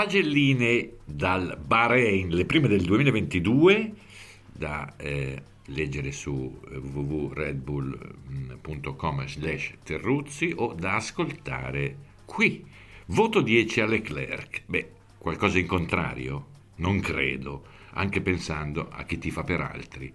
Pagelline dal Bahrain, le prime del 2022, da eh, leggere su eh, www.redbull.com slash terruzzi o da ascoltare qui. Voto 10 a Leclerc. Beh, qualcosa in contrario? Non credo, anche pensando a chi ti fa per altri.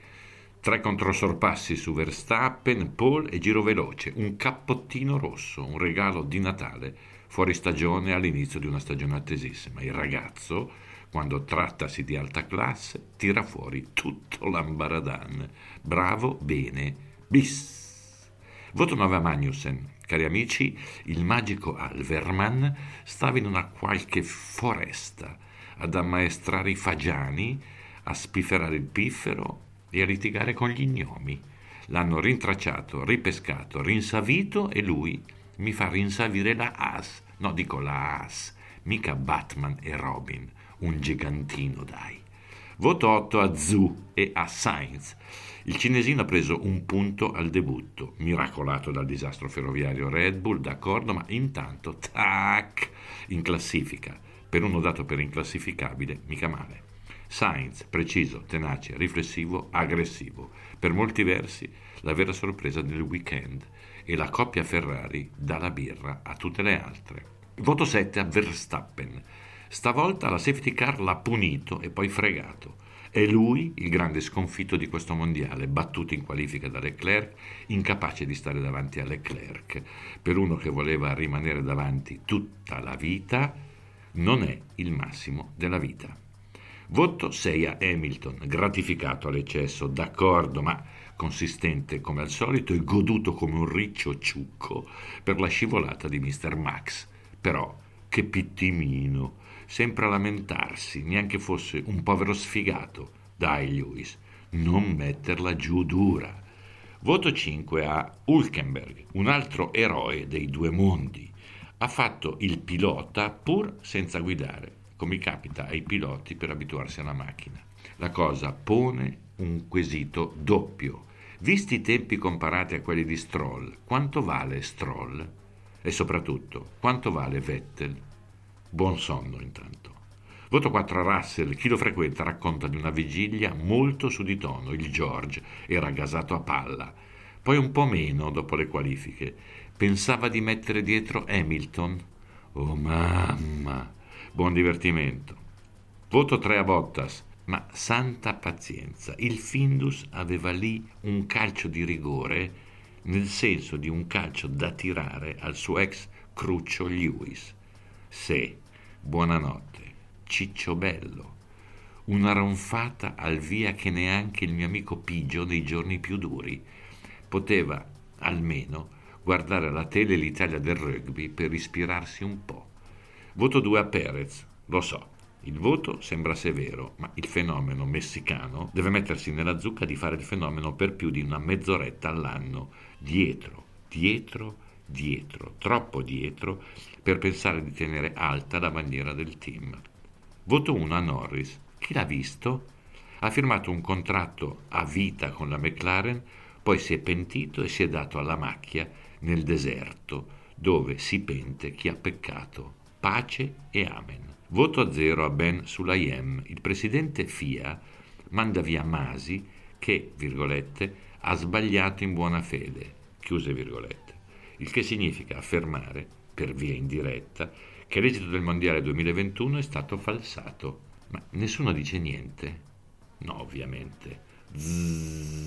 Tre controsorpassi su Verstappen, Paul e giro veloce, un cappottino rosso, un regalo di Natale fuori stagione all'inizio di una stagione attesissima. Il ragazzo, quando trattasi di alta classe, tira fuori tutto l'ambaradan. Bravo, bene, bis. Voto 9 a Magnussen. Cari amici, il magico Alverman stava in una qualche foresta ad ammaestrare i fagiani, a spifferare il piffero e a litigare con gli gnomi. L'hanno rintracciato, ripescato, rinsavito e lui mi fa rinsavire la As. No, dico la As, mica Batman e Robin, un gigantino, dai. Voto 8 a Zhu e a Sainz. Il cinesino ha preso un punto al debutto, miracolato dal disastro ferroviario Red Bull, d'accordo, ma intanto, tac, in classifica. Per uno dato per inclassificabile, mica male. Sainz, preciso, tenace, riflessivo, aggressivo. Per molti versi, la vera sorpresa del weekend e la coppia Ferrari dà la birra a tutte le altre. Voto 7 a Verstappen. Stavolta la safety car l'ha punito e poi fregato. È lui il grande sconfitto di questo mondiale, battuto in qualifica da Leclerc, incapace di stare davanti a Leclerc. Per uno che voleva rimanere davanti tutta la vita, non è il massimo della vita. Voto 6 a Hamilton, gratificato all'eccesso, d'accordo, ma consistente come al solito e goduto come un riccio ciucco per la scivolata di Mr. Max. Però, che pittimino, sempre a lamentarsi, neanche fosse un povero sfigato. Dai, Lewis, non metterla giù dura. Voto 5 a Hulkenberg, un altro eroe dei due mondi. Ha fatto il pilota pur senza guidare, come capita ai piloti per abituarsi alla macchina. La cosa pone un quesito doppio. Visti i tempi comparati a quelli di Stroll, quanto vale Stroll? E soprattutto, quanto vale Vettel? Buon sonno intanto. Voto 4 a Russell, chi lo frequenta racconta di una vigilia molto su di tono, il George era gasato a palla, poi un po' meno dopo le qualifiche. Pensava di mettere dietro Hamilton. Oh mamma, buon divertimento. Voto 3 a Bottas, ma santa pazienza, il Findus aveva lì un calcio di rigore nel senso di un calcio da tirare al suo ex cruccio Lewis. Se, buonanotte, ciccio bello. Una ronfata al via che neanche il mio amico Pigio nei giorni più duri poteva almeno guardare la tele l'Italia del rugby per ispirarsi un po'. Voto 2 a Perez, lo so, il voto sembra severo, ma il fenomeno messicano deve mettersi nella zucca di fare il fenomeno per più di una mezz'oretta all'anno, dietro, dietro, dietro, troppo dietro per pensare di tenere alta la bandiera del team. Voto 1 a Norris. Chi l'ha visto? Ha firmato un contratto a vita con la McLaren, poi si è pentito e si è dato alla macchia nel deserto, dove si pente chi ha peccato. Pace e amen. Voto a zero a Ben Sulayem. Il presidente FIA manda via Masi che, virgolette, ha sbagliato in buona fede, chiuse virgolette. Il che significa affermare, per via indiretta, che l'esito del Mondiale 2021 è stato falsato. Ma nessuno dice niente? No, ovviamente. Zzzz.